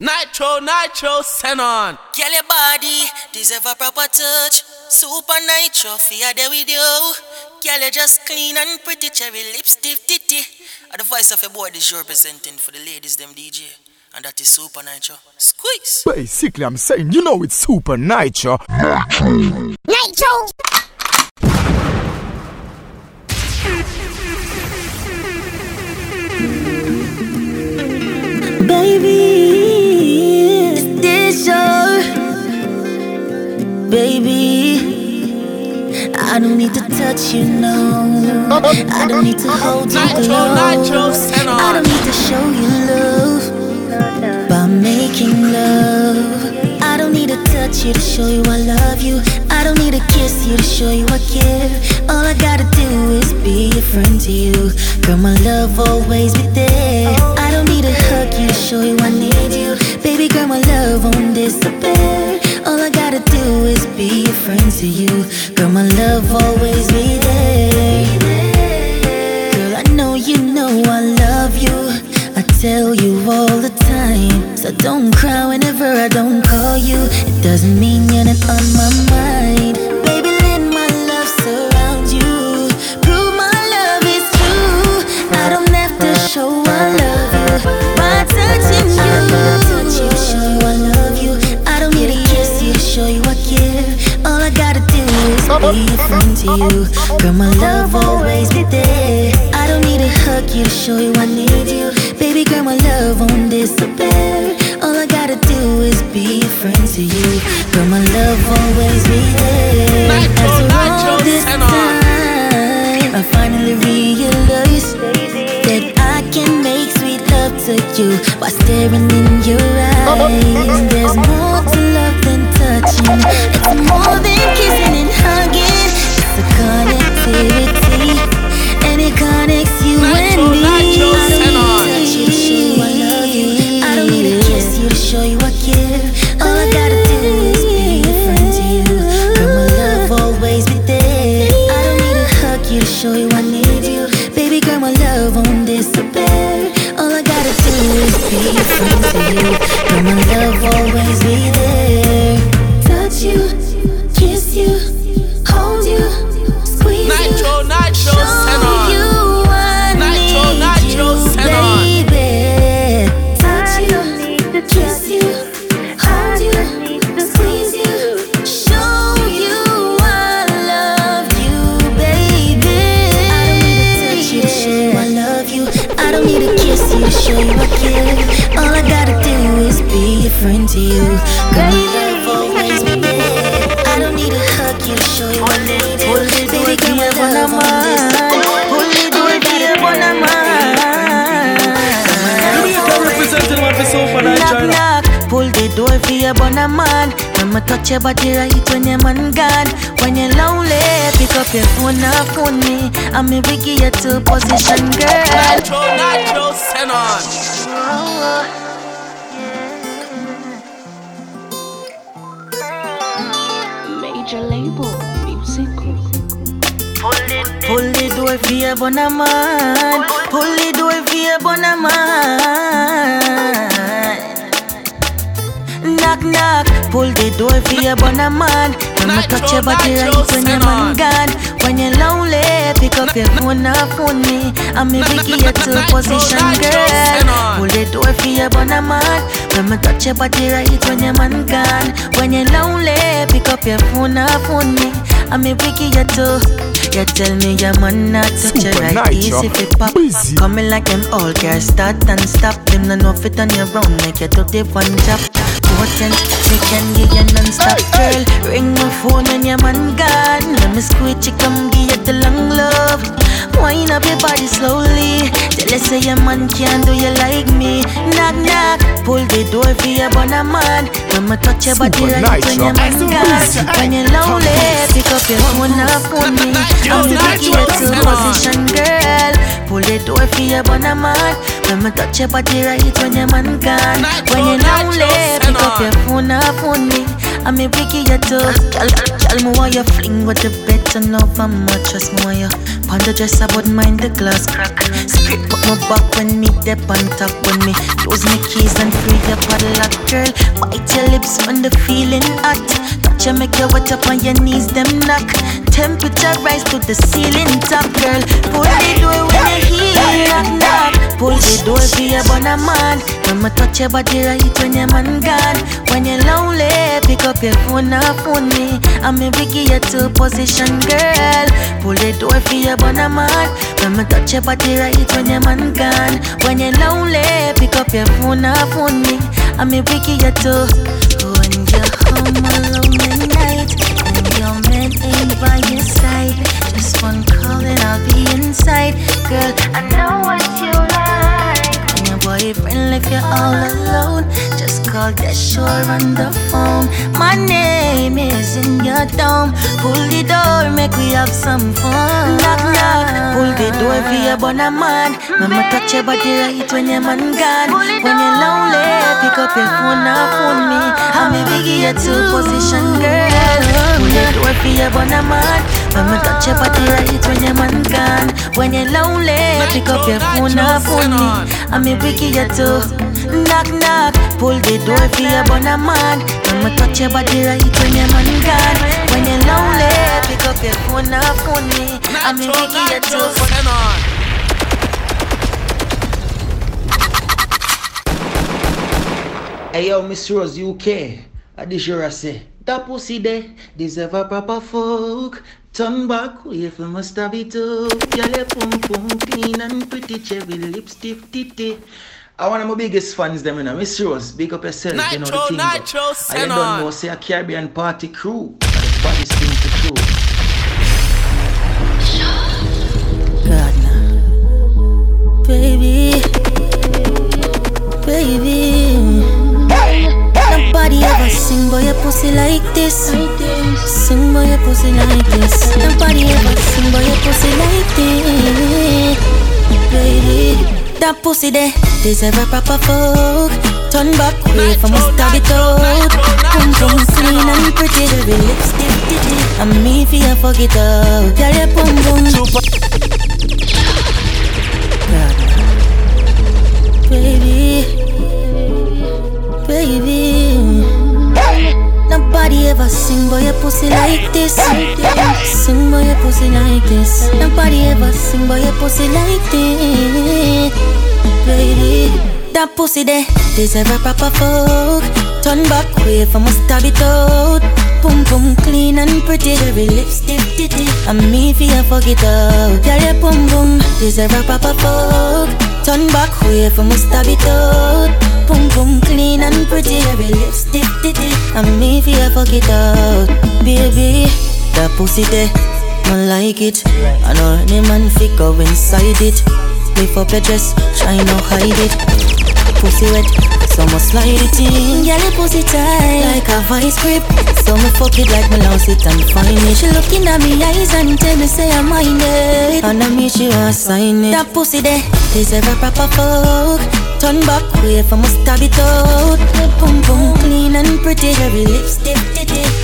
Nitro, nitro, send on. Girl, your body deserve a proper touch. Supa Nytro, fear there with you. Girl, you just clean and pretty, cherry lips, stiff titty. And the voice of your boy is representing for the ladies, them DJ. And that is Supa Nytro. Squeeze. Basically, I'm saying, you know it's Supa Nytro. Nitro! Baby, baby? I don't need to touch you, no. I don't need to hold you close. I don't need to show you love by making love. I don't need to touch you to show you I love you. I don't need to kiss you to show you I care. All I gotta do is be a friend to you. Girl, my love always be there. I don't need to hug you to show you I need you. Baby girl, my love won't disappear. Be a friend to you. Girl, my love always be there. Send on. Major label music. Pull the door for your bona man. Pull the door for your bona man. Knock, knock, pull the door for your bona man. When me touch your body right when your man gone. When you're lonely, pick up your phone and phone me. I'm a biggie you to Nitro, position, girl. Pull the door for your bona man. When me touch your body right when your man gone. When you're lonely, pick up your phone and phone me. I'm a biggie you to. You tell me your man not touch you Super right Nitro. easy fi pop Busy. Coming like them all girls start and stop Them no know fit on your round make you do the one job Potent, we can give you non-stop girl. Ring my phone when your man gone. Let me squeeze you come give you the long love. Wind up your body slowly. Tell you say your man can't do you like me. Knock knock, pull the door for your bona man. When me touch your body right when your man gone. When you're lonely, pick up your phone and phone me. I'm the you to position girl Pull the door for your bona man When me touch your body right when your man gone. When you're lonely, pick up your phone and phone me. I'm a biggie you to Girl, girl, me want you fling with the bed Turn over mattress, me want you. Pon the dress, I wouldn't mind the glass crack. Scrape up my back when me dip on top When me. Use my keys and free your paddle up, girl. Bite your lips when the feeling hot. Touch you make you wet up on your knees, them knock. Temperature rise to the ceiling top, girl. Pull the door when you hear knock knock. Pull the door for your bona man. When me touch your body right when your man gone. When you're lonely, pick up your phone and phone me. I'm a biggie you to position, girl. Pull the door for your bona man. When me touch your body right when your man gone. When you're lonely, pick up your phone and phone me. I'm a biggie you to. When you're home alone at night, and your man ain't by your side, just one call and I'll be inside, girl. I know what you like. When your boyfriend left you all alone, call that shore on the phone. My name is in your dome. Pull the door, make we have some fun. Knock knock, pull the door for your bona man. Mama touch your body right when your man gone. When you're lonely, pick up your phone and phone me. I'm a biggie at two position, girl. Pull the door for your bona man. Mama touch your body right when your man gone. When you're lonely, pick up your phone and phone me. I'm a biggie at two. Knock knock, pull the door for your bona man. Mama touch your body right when your man gone. When you're lonely, pick up your phone and phone me. I'm a Nitro, biggie at Nitro, two. on. Hey yo, Miss Rose, UK. I this your say. That pussy there deserve a proper fuck. Turn back, wait for must have it up. Girl, your pum pum clean and pretty, cherry lips stiff titty. I one of my biggest fans, them, you know. Miss Rose, big up yourself, you know the Nitro, thing. Nitro, I don't on. know, say a Caribbean party crew. And the body spin to crew. God, nah. Baby, baby. Nobody ever sing boy your pussy like this. Sing boy your pussy like this. Nobody ever sing boy your pussy like this. Baby, that pussy there deserve a proper fuck. Turn back, wait for me stab it out. Pum pum clean and pretty, every lipstick titty. And me fi a fuck it out. Girl, your. God. Baby, baby. Nobody ever sing boy your pussy like this. Sing boy your pussy like this. Nobody ever sing boy your pussy like this. Baby, that pussy there deserve a proper fuck. Turn back, way for me stab it. Boom pum clean and pretty, every lipstick titty. And me fi a fuck it out. Girl, your pum pum deserve a proper fuck. Turn back, wait for me stab it. Pum pum clean and pretty, every lipstick titty. And me fi a fuck it out. Baby, that pussy there, I like it. I know any man fi go inside it. Lift up your dress, try not hide it. Pussy wet, so me slide it in. Girl, your pussy tight like a vice grip. So me fuck it like me lost it and find it. She looking at me eyes and tell me say I'm mine it. And I me she want sign it. That pussy there deserve a proper fuck. Turn back, wait for me stab it out. Pum pum clean and pretty, every lipstick.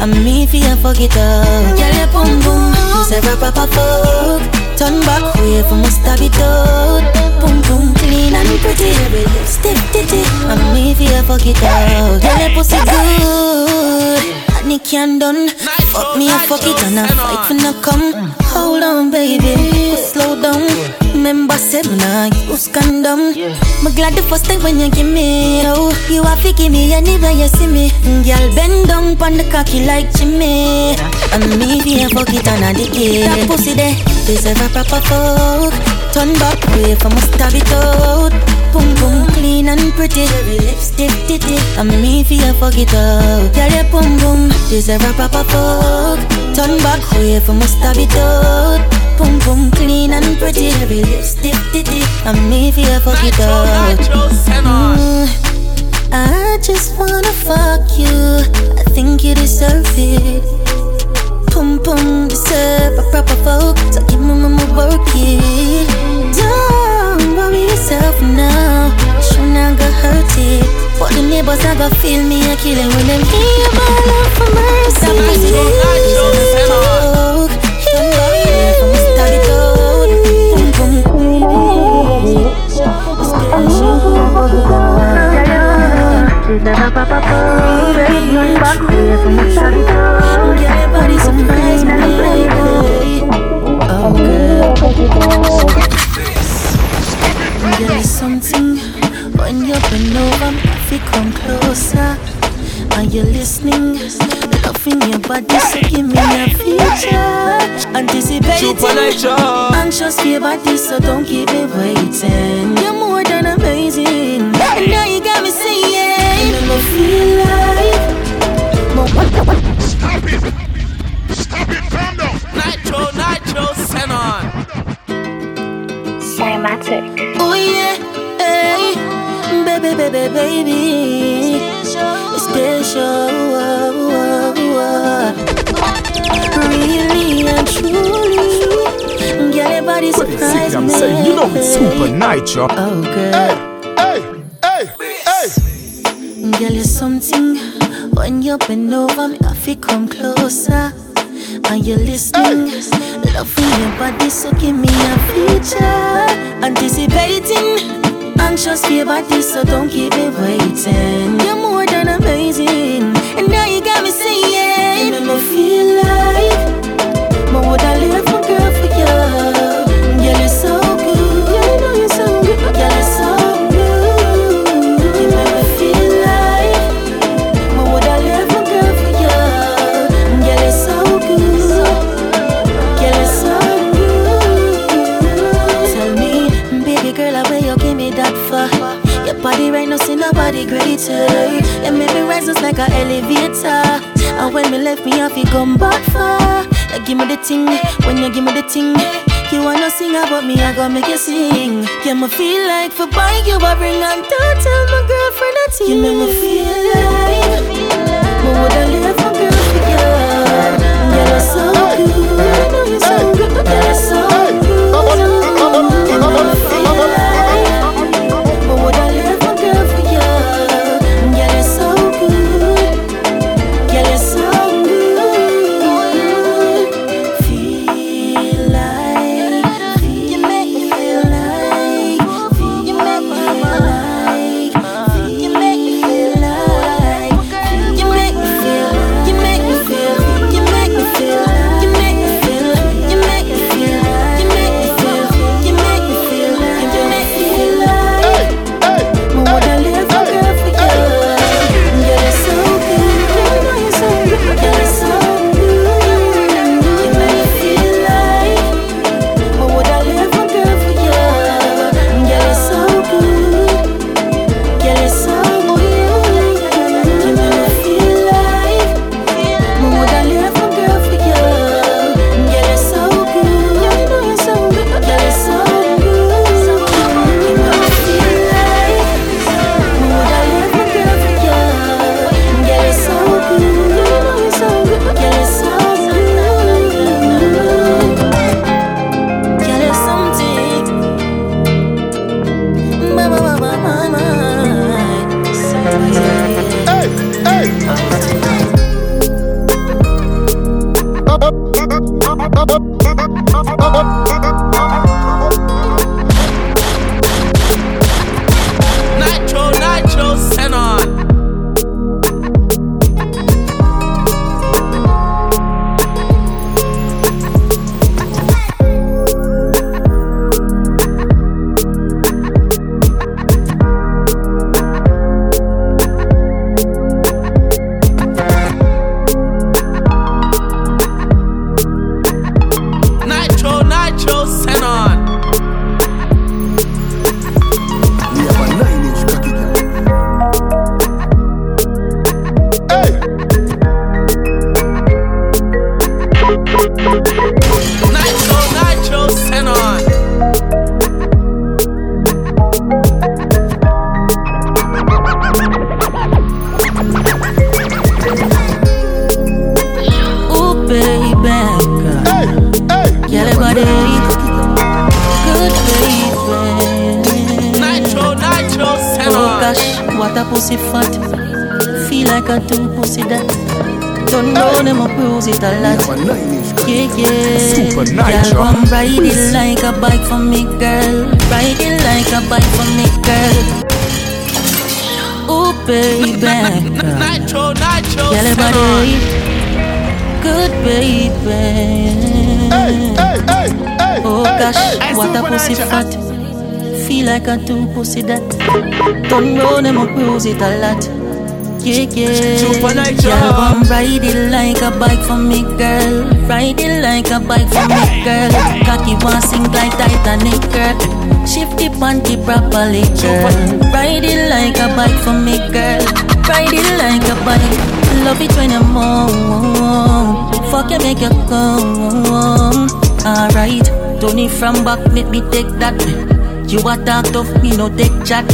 And me a fuck it out. Girl, your pum pum deserve a proper fuck. Turn back, wait for me stab it out. Pum pum clean and pretty, every lipstick. And me a fuck it out. Girl, your pussy good. And it can done. Fuck me, I fuck it and I fight for no come. Hold on, baby, slow down. Remember, said me nah use condom. Me glad the first time when you give me oh, you have to give me anywhere you see me. Girl, bend down pon the cocky like Jimmy. And me be a fuck it and a dicky. That pussy there deserve a proper fuck. Turn back, wait for me stab it out. Pum pum clean and pretty, every lipstick titty. And me fi a fuck it out. Girl, your pum pum deserve a proper fuck. Turn back, wait for me stab it out. Pum pum clean and pretty, every lipstick titty. And me fi a fuck it Nitro, out. Nitro, send on. Mm, I just wanna fuck you. I think you deserve it. Pum pum deserve a proper fuck. So give me my work it. Don't worry yourself now. Show not got hurt it. But the neighbors are gonna feel me a killing when they hear my love for mercy. Never pop up, oh, baby, you Oh, good girl. Girl, there's something when you bend over, if you come closer. Are you listening? Loving your body, so give me a future. Anticipating, Supa Nytro. anxious for your body, so don't keep me waiting. You're more than amazing, and now you got me saying, you make me feel like. Nitro, Nitro, Xenon. Cinematic. Oh yeah, hey, baby, baby, baby, special, oh, oh, oh. really and truly, girl, your body Basically, surprise I'm me. saying, you know it's Supa Nytro. Oh girl, Hey, hey, hey. hey. girl, you're something. When you bend over me, I feel come closer. Are you listening? Loving your body, so give me a future. Anticipating, anxious for your body, so don't keep me waiting. You're more than amazing, and now you got me saying, you make me feel like, And me me off, you come back far. You give me the thing, when you give me the thing. You wanna sing about me, I gonna make you sing. You me feel like for buy you a ring and don't tell my girlfriend that you make me feel like. But would I live for girl for you? Girl, you're so good. You're so good. You're so good. You make me feel like. Girl. Ride it like a bike for me, girl. Ooh, baby. Nitro, nitro, Girl, your send body, on. good baby. Hey, hey, hey, hey, Oh gosh, hey. what a pussy fat. Feel like a two pussy that. Turn round and up cruise it a lot. Yeah, yeah. Supa Nytro. Come ride it like a bike for me, girl. Ride it like a bike for me, girl. Cocky one sink like Titanic, girl. Shift the panty properly, girl. Ride it like a bike for me, girl. Ride it like a bike. Love it when you move. Fuck you, make you come. Alright, Tony from back, make me take that. You a talk tough, me no take chat.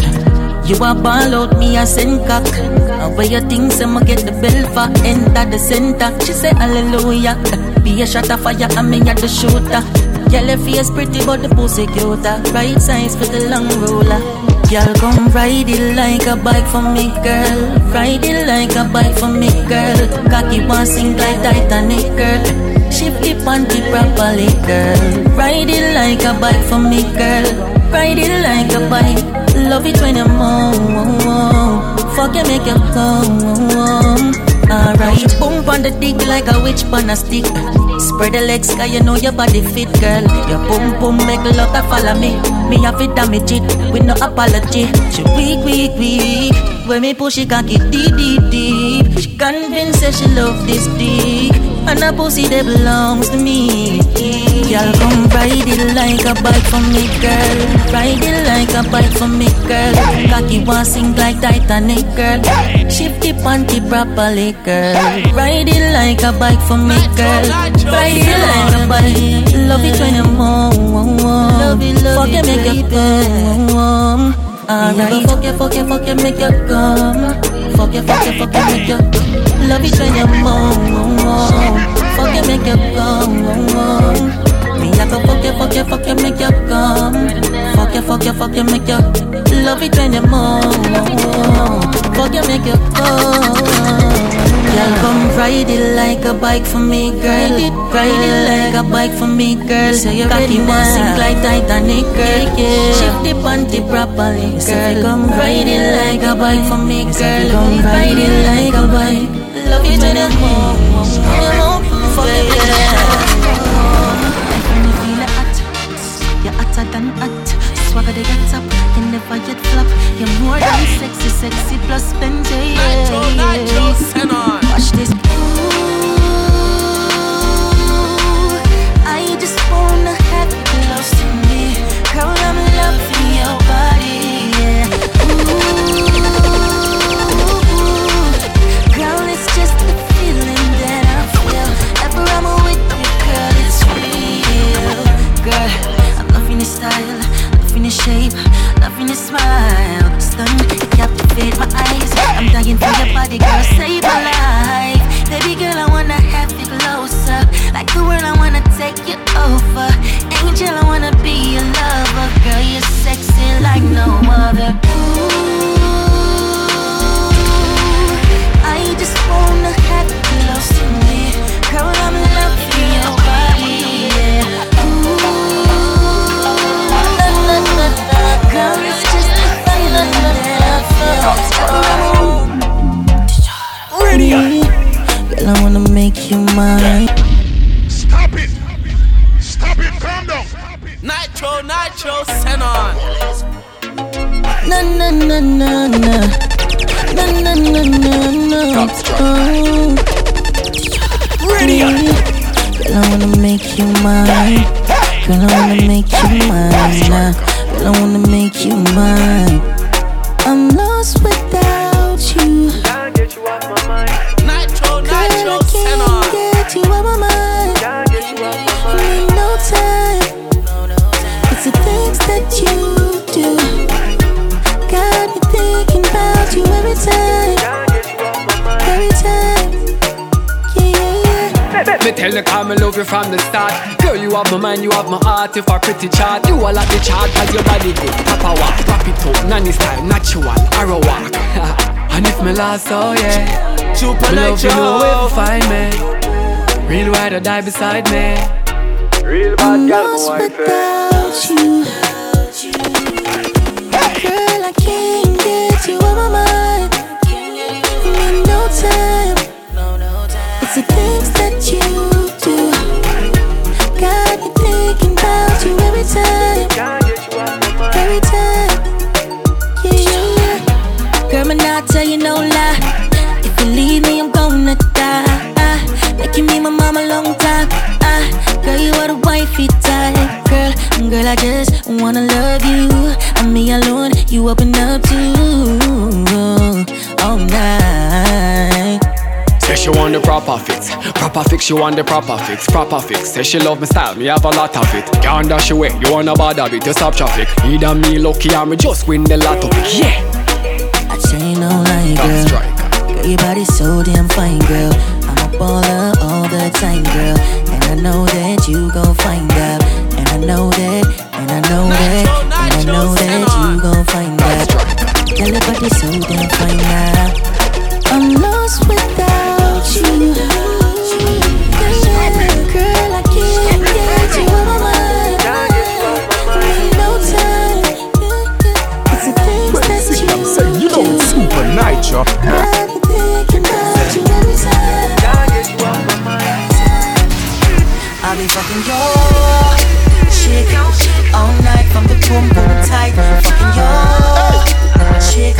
You a ball out, me a send cock. And where you think some get the bell for enter the center? She say hallelujah. Be a shot of fire, and me at the shooter. Girl, your face pretty, but the pussy cuter. Right size for the long roller. Girl, come ride it like a bike for me, girl. Ride it like a bike for me, girl. Cocky one sink like Titanic, girl. Shift the panty properly, girl. Ride it like a bike for me, girl. Ride it like a bike. Love it when you move. Fuck you, make you come. Alright, bump on the dick like a witch on a stick. Spread the legs, cause you know your body fit, girl. Your boom boom make love to follow me. Me have it damage it with no apology. She weak, weak, weak. When me push it, can get deep, deep, deep. She convinced that she love this dick. And a pussy that belongs to me. Y'all come ride it like a bike for me, girl. Ride it like a bike for me, girl. Cocky one sink like Titanic, girl. Shift the panty properly, girl. Ride it like a bike for me, girl. Ride it like a bike. Love it when you move. Love it, love Fuck you, ah, make you come. Alright, fuck you, fuck you, fuck you, make you come. Fuck you, fuck you, fuck you, make you. Love it when you move. Fuck you, make you come. Me I go fuck you, fuck you, fuck you, make you come. Fuck you, fuck you, fuck you, make you. Love it when you move. Fuck you, make you come. Girl, come ride it like a bike for me, girl. Ride it like a bike for me, girl. Say you Cocky one sink like Titanic, girl. Shift the panty properly, girl. Come ride it like a bike for me, girl. Come ride it like a bike. Love you to the moon. Fuck it, yeah. Swagger the get you never yet flop. You're more than sexy, sexy plus Benji. Nitro, nitro. Watch this. Ooh, I'm dying for your body, girl, save my life. Baby girl, I wanna have you closer. Like the world, I Me tell you car, me love you from the start. Girl, you have my mind, you have my heart. If I pretty chart, you all at the chart, cause your body good. Papa walk, pop it up, nanny style, natural, arrow walk. and if me lost, oh yeah. Super me love you, no way to find me. Real ride or die beside me. Real bad girl, my wife. Without you. Girl, I can't get you on my mind. In no time. It's a thing girl, I just wanna love you. I'm me alone, you open up to oh, all night. Say she want the proper fix, proper fix. She want the proper fix, proper fix. Say she love my style, me have a lot of it. Can't dash away, you wanna bother bit to stop traffic. Either me lucky or me just win the lotto. Yeah, I say no lie, girl. striker. Girl, your body's so damn fine, girl. I'm a baller all the time, girl. And I know that you gon' find out. And I know that, and I know that, and I know that you gon' find out. Girl, your so damn fine now. I'm lost without you. Girl, I can't get you out my mind. Need no time. It's the things that you Say, you know it's Supa Nytro. I've been thinking about you every time. I'll be fucking your chick all night from the boom boom tight. Fucking your chick.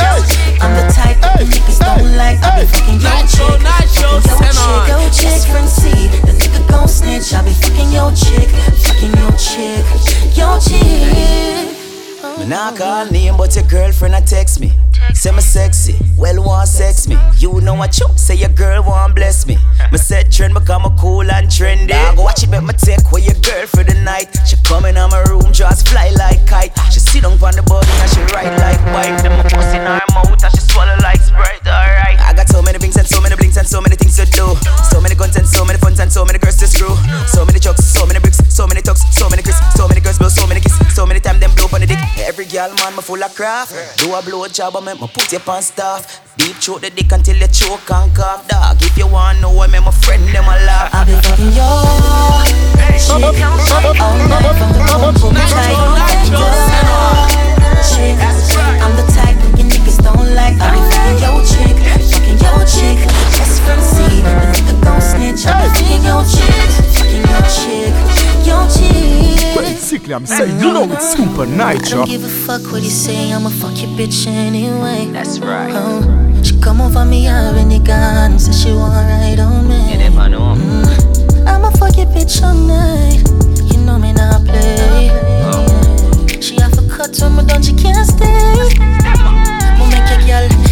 I'm the type that the niggas don't like. I'll be fucking your chick. Fucking your chick. Your chick from C. The nigga gon' snitch. I'll be fucking your chick. Fucking your chick. Your chick. Me nah call name, but your girlfriend a text me. Say me sexy, well want sex me. You know what you say your girl want bless me. Me set trend become a cool and trendy. Make me take with your girl for the night. She come in my room, just fly like kite. She sit down on the body and she ride like bike. Then my pussy in her mouth and she swallow like Sprite. Alright, I got so many things and so many blinks and so many things to do. So many guns and so many funds and so many girls to screw. So many jokes, so many bricks, so many tucks, so many crisps, so many girls blow, so many kiss, so many time them blow on the dick. Every girl man, me full of craft. Do a blow job, I make me put you on staff. Deep throat the dick until you choke and cough, dog. If you want know, I make my friend them a laugh. I'll be fucking your chick all night from the boom boom tight. Nitro, send on. Chick, I'm the type that you niggas don't like. I'll be fucking your chick, fucking your chick. Just from C, the nigga gon' snitch. I'll be fucking your chick, fucking your chick, your chick. Basically, I'm saying, you know it's super I nitro. don't give a fuck what you say, I'ma fuck your bitch anyway. That's right. Oh, she come over me already gone, said she want ride on me. You never know. Mm, I'ma fuck your bitch all night. You know me not play. She have a cut on me, don't she can't stay. Mo make your girl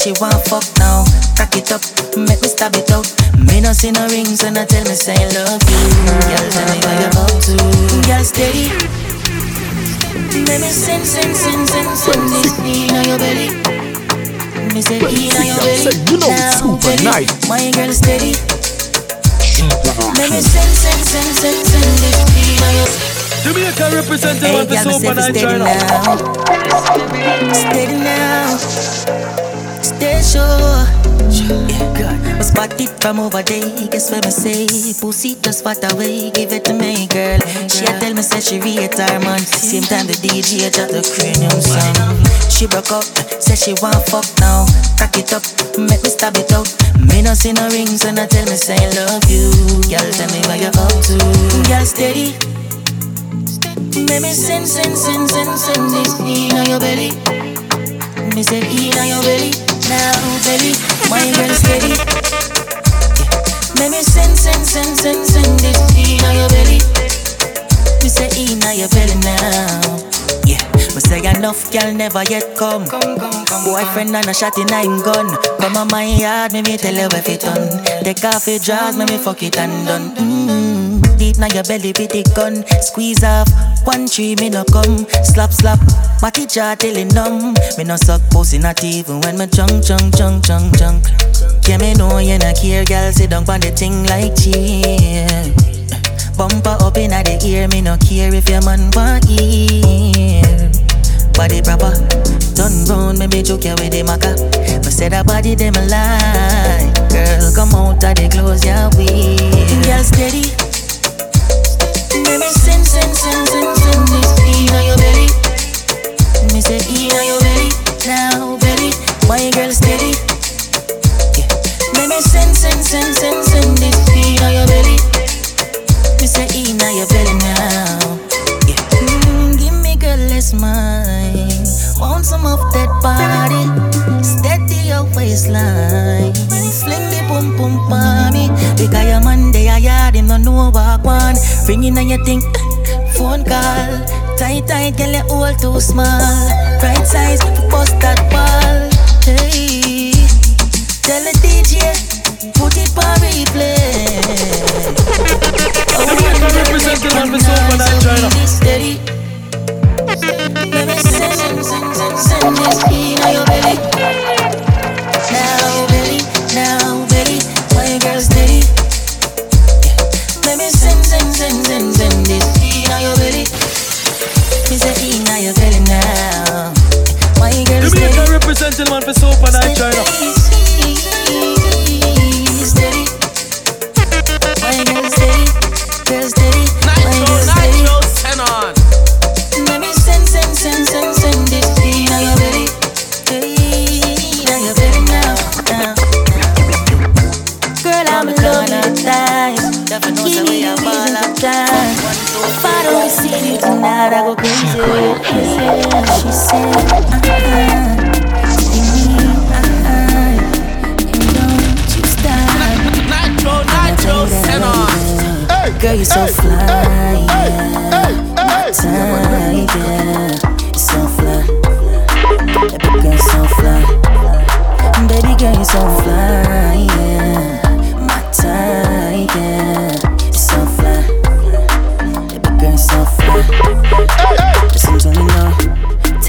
she want fuck now. Crack it up, make me stab it out. Me no see no rings and I tell me say I love you. Girl, tell me what you up to. Girl, steady. Make me send, send, send, send, send this in your belly. Me say in your belly. Say, you know it's super nice. My girl steady. Make me send, send, send, send, send this in on your Jamaica representing Hey, one for girl, me Super say fi steady now. Steady now. Stay sure. Yeah. I spot it from over there. Guess what me say? Pussy just fat away. Give it to me, girl. She a tell me say she her. Same time the DJ drop the cranium song. She broke up, said she want fuck now. Crack it up, make me stab it out. Me no see no rings and I tell me say I love you. Girl, tell me what you up to. Girl, steady. Make me send, send, send, send, send this in your belly. Me say in your belly, now belly, my girl steady. Yeah. Make me send, send, send, send, send this in your belly. Me say in your belly now. Yeah, but say enough girl never yet come. Boyfriend and a shot in him gun. Come on my yard, me me tell you if it done. Take off your drawers, me me fuck it and done. Mm. Deep now your belly with the gun. Squeeze off, one tree me no come. Slap slap, Matty jaw till it numb. Me no suck pussy not even when me junk junk junk junk junk. Yeah me know you not care, girl. Sit down on the thing like cheer. Bumper up inna the ear, me no care if your man want ear. Body proper, done round, me be joke you with the maca. Me say that body them lie, girl. Come out of the clothes, yeah we. Girl steady, send send send send send this inna your belly. Me say inna your belly, now belly, my girl steady. Yeah. Me send send send send send this inna your belly. Me say inna your belly now. Yeah. Mm, give me girl, let's mine. Want some of that body? Steady your waistline. Fling the boom boom me. Because your man they are yard, him no know walk one. Ringing on your thing, phone call. Tight tight, girl you all too small. Right size, bust that ball. Hey, tell the DJ, put it on replay. American representing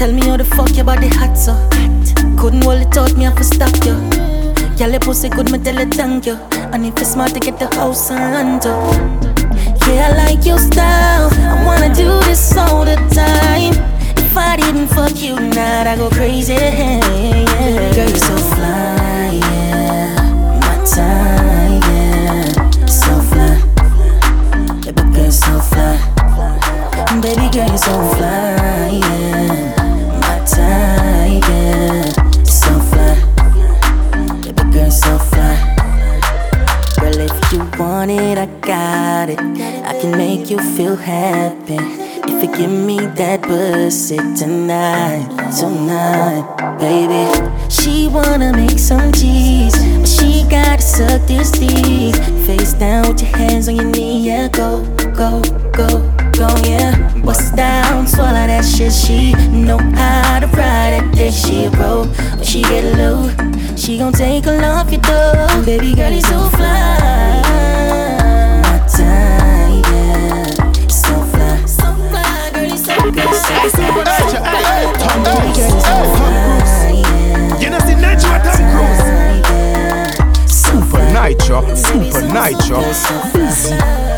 Tell me how the fuck your body hot so Couldn't hold it out, me have to stop you. Your pussy good, me tell you thank you. And if it's smart to get the house to. Yeah, I like your style. I wanna do this all the time. If I didn't fuck you tonight, I go crazy. Yeah. Girl, you're so fly, So fly. My yeah. So fly. Baby girl, so fly. Girl, if you want it, I got it. I can make you feel happy. If you give me that pussy tonight, tonight, baby. She wanna make some cheese, but she gotta suck this dick. Face down with your hands on your knee, yeah. Go, go, go, go, yeah. Bust down, swallow that shit. She know how to ride that dick. She a pro, when she get low, she gon' take all off your door. Baby girl, you so fly. My time, yeah. So fly, so fly, girl, you so good, so Super fly. Nitro, hey, Tom Cruise, so hey, Tom Cruise. fly. You know see Nitro, Tom Cruise. So Super fly. Nitro, Supa Nytro. so,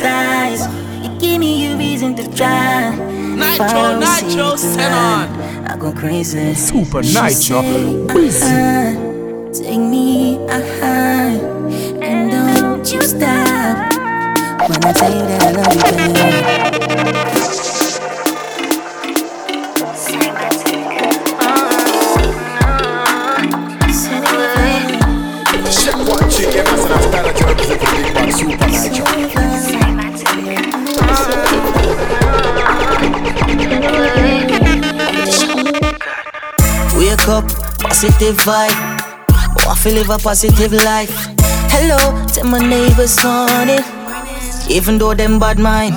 in love with the. You give me a reason to try. If I Nitro, don't see Nitro, you send tonight, I go crazy. Super She Nitro. say, uh-huh, Take me uh-huh, and don't you stop. When I tell you that I love you, baby. Wake up, positive vibe. Oh, I want to live a positive life. Hello, tell my neighbors it. Even though them bad mind,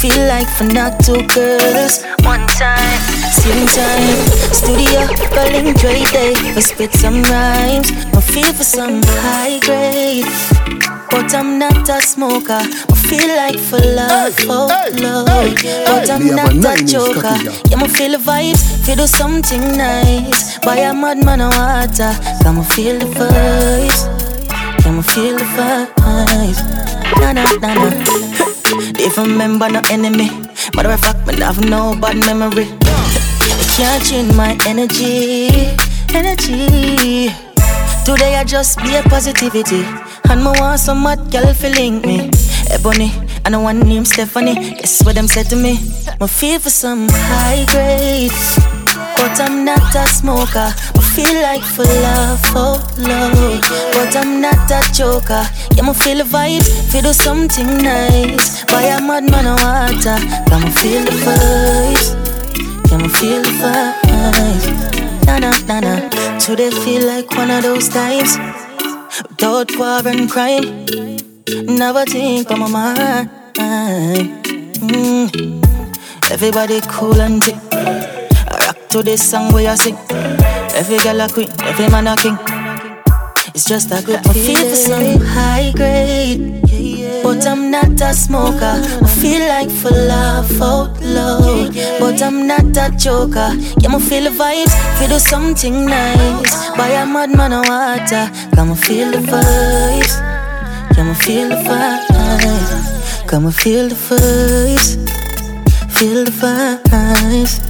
feel like for not two girls. One time, same time, studio, calling Dre Day. We spit some rhymes, I feel for some high grade. But I'm not a smoker. I feel like for love, oh love. But I'm not a joker. Yeah, I feel the vibes, feel do something nice. Buy a madman of water, come feel the vibes. Come feel the vibes. Na na na na. Different member, no enemy, matter of fact, me have no bad memory. I can't change my energy, energy. Today I just be a positivity. And me want some mad girl feeling me. Ebony, and I want name Stephanie. Guess what them said to me? Me feel for some high grade. But I'm not a smoker. I feel like for love, oh love. But I'm not a joker. Yeah, me feel the vibes, feel do something nice. Buy a madman of water, come me feel the vibes. Can me feel the vibes. Na na na na. Today feel like one of those times. Without war and crime, never think on my mind. Mm. Everybody cool and. I rock to this song where I sing. Every girl a queen, every man a king. It's just a good feel for some high grade. But I'm not a smoker. I feel like for love, oh love. But I'm not a joker. Yeah, me feel the vibes, feel do something nice. Buy a madman of water, come and feel the vibes. Come and feel the vibes. Come and feel the vibes. Feel the vibes.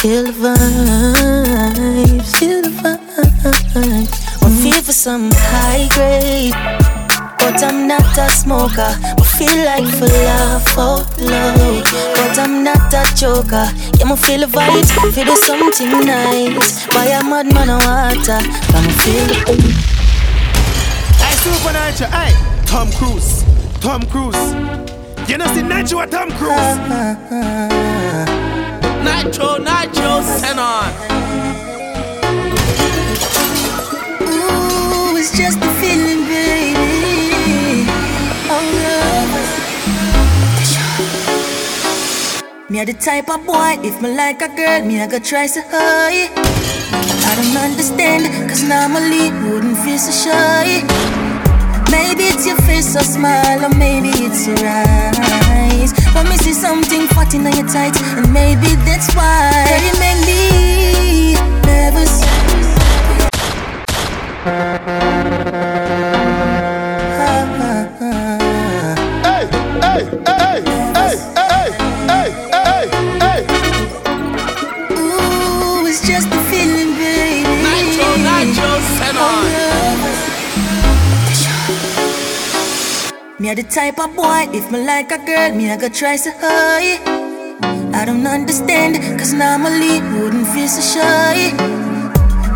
Feel the vibes. Feel the vibes. I feel for some high grade. But I'm not a smoker. I feel like for love, oh love. But I'm not a joker. Yeah, me feel the vibes, feel something nice. Buy a madman of water, come feel the. Hey, Supernatural, hey, Tom Cruise, Tom Cruise. You know, see Nytro Tom Cruise. Nytro, Nytro, send on. Ooh, it's just Me a the type of boy, if me like a girl, me I go try so high. I don't understand, cause normally wouldn't feel so shy. Maybe it's your face so smile, or maybe it's your eyes. But me see something fat in your tights, and maybe that's why you make me nervous. Me a the type of boy, if me like a girl, me I go try so high. I don't understand, cause normally wouldn't feel so shy.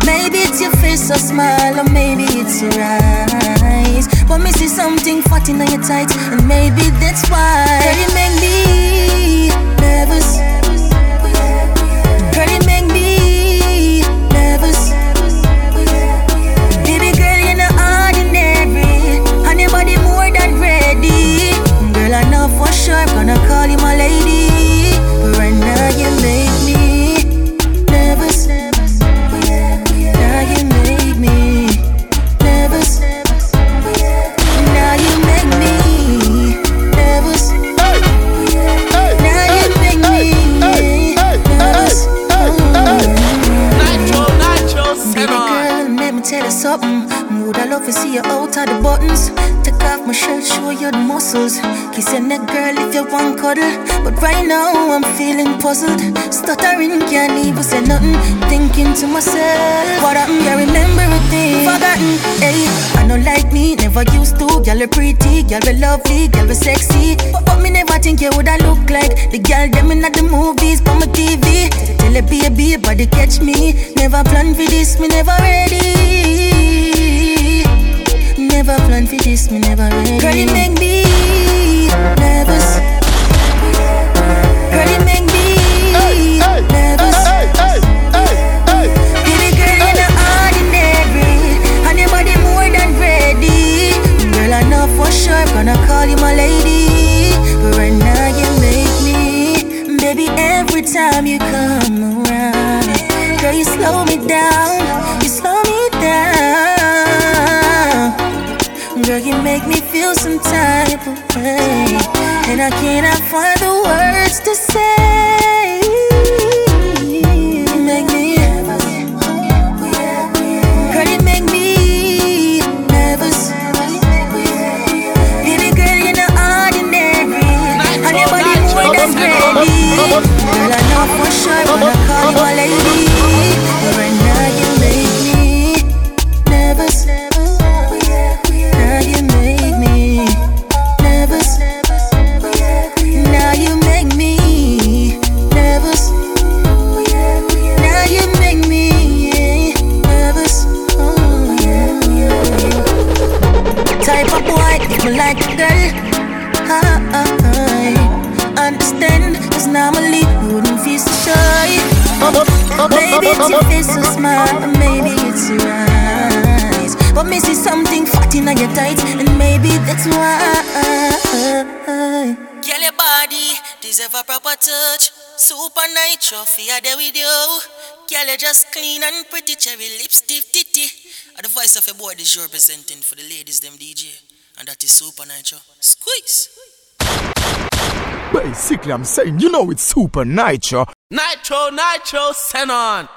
Maybe it's your face so smile, or maybe it's your eyes. But me see something fat in your tights, and maybe that's why. Girl, make me nervous. Know for sure I'm gonna call you my lady, but right now you make me nervous. Now you make me nervous. Now you make me nervous. Now you make me nervous. Nytro, Nytro, Baby girl, let me tell you something. Would I love to see you out of the buttons? Off my shirt, show you the muscles. Kiss your neck, girl, if you want cuddle. But right now, I'm feeling puzzled. Stuttering, can't even say nothing. Thinking to myself, what happened? You remember a thing? Forgotten, hey. I know like me, never used to. Girl, you pretty, girl, you lovely, girl, you sexy. But, but me never think you woulda look like the girl them in the movies, on my TV. Tell a baby, body catch me. Never plan for this, me never ready never plan for this, me never ready. Girl, you make me nervous. Girl, you make me nervous. Baby girl, you're not ordinary, and your body more than ready. Girl, I know for sure I'm gonna call you my lady, but right now you make me, baby. Every time you come around, girl, you slow me down. Make me feel some type of way, and I cannot find the words to say. Supa Nytro, fear there with you. Girl, you just clean and pretty, cherry lips, stiff titty. And the voice of a boy is your representing for the ladies, them DJ. And that is Supa Nytro. Squeeze. Basically, I'm saying, you know it's Supa Nytro. Nytro, Nytro, send on.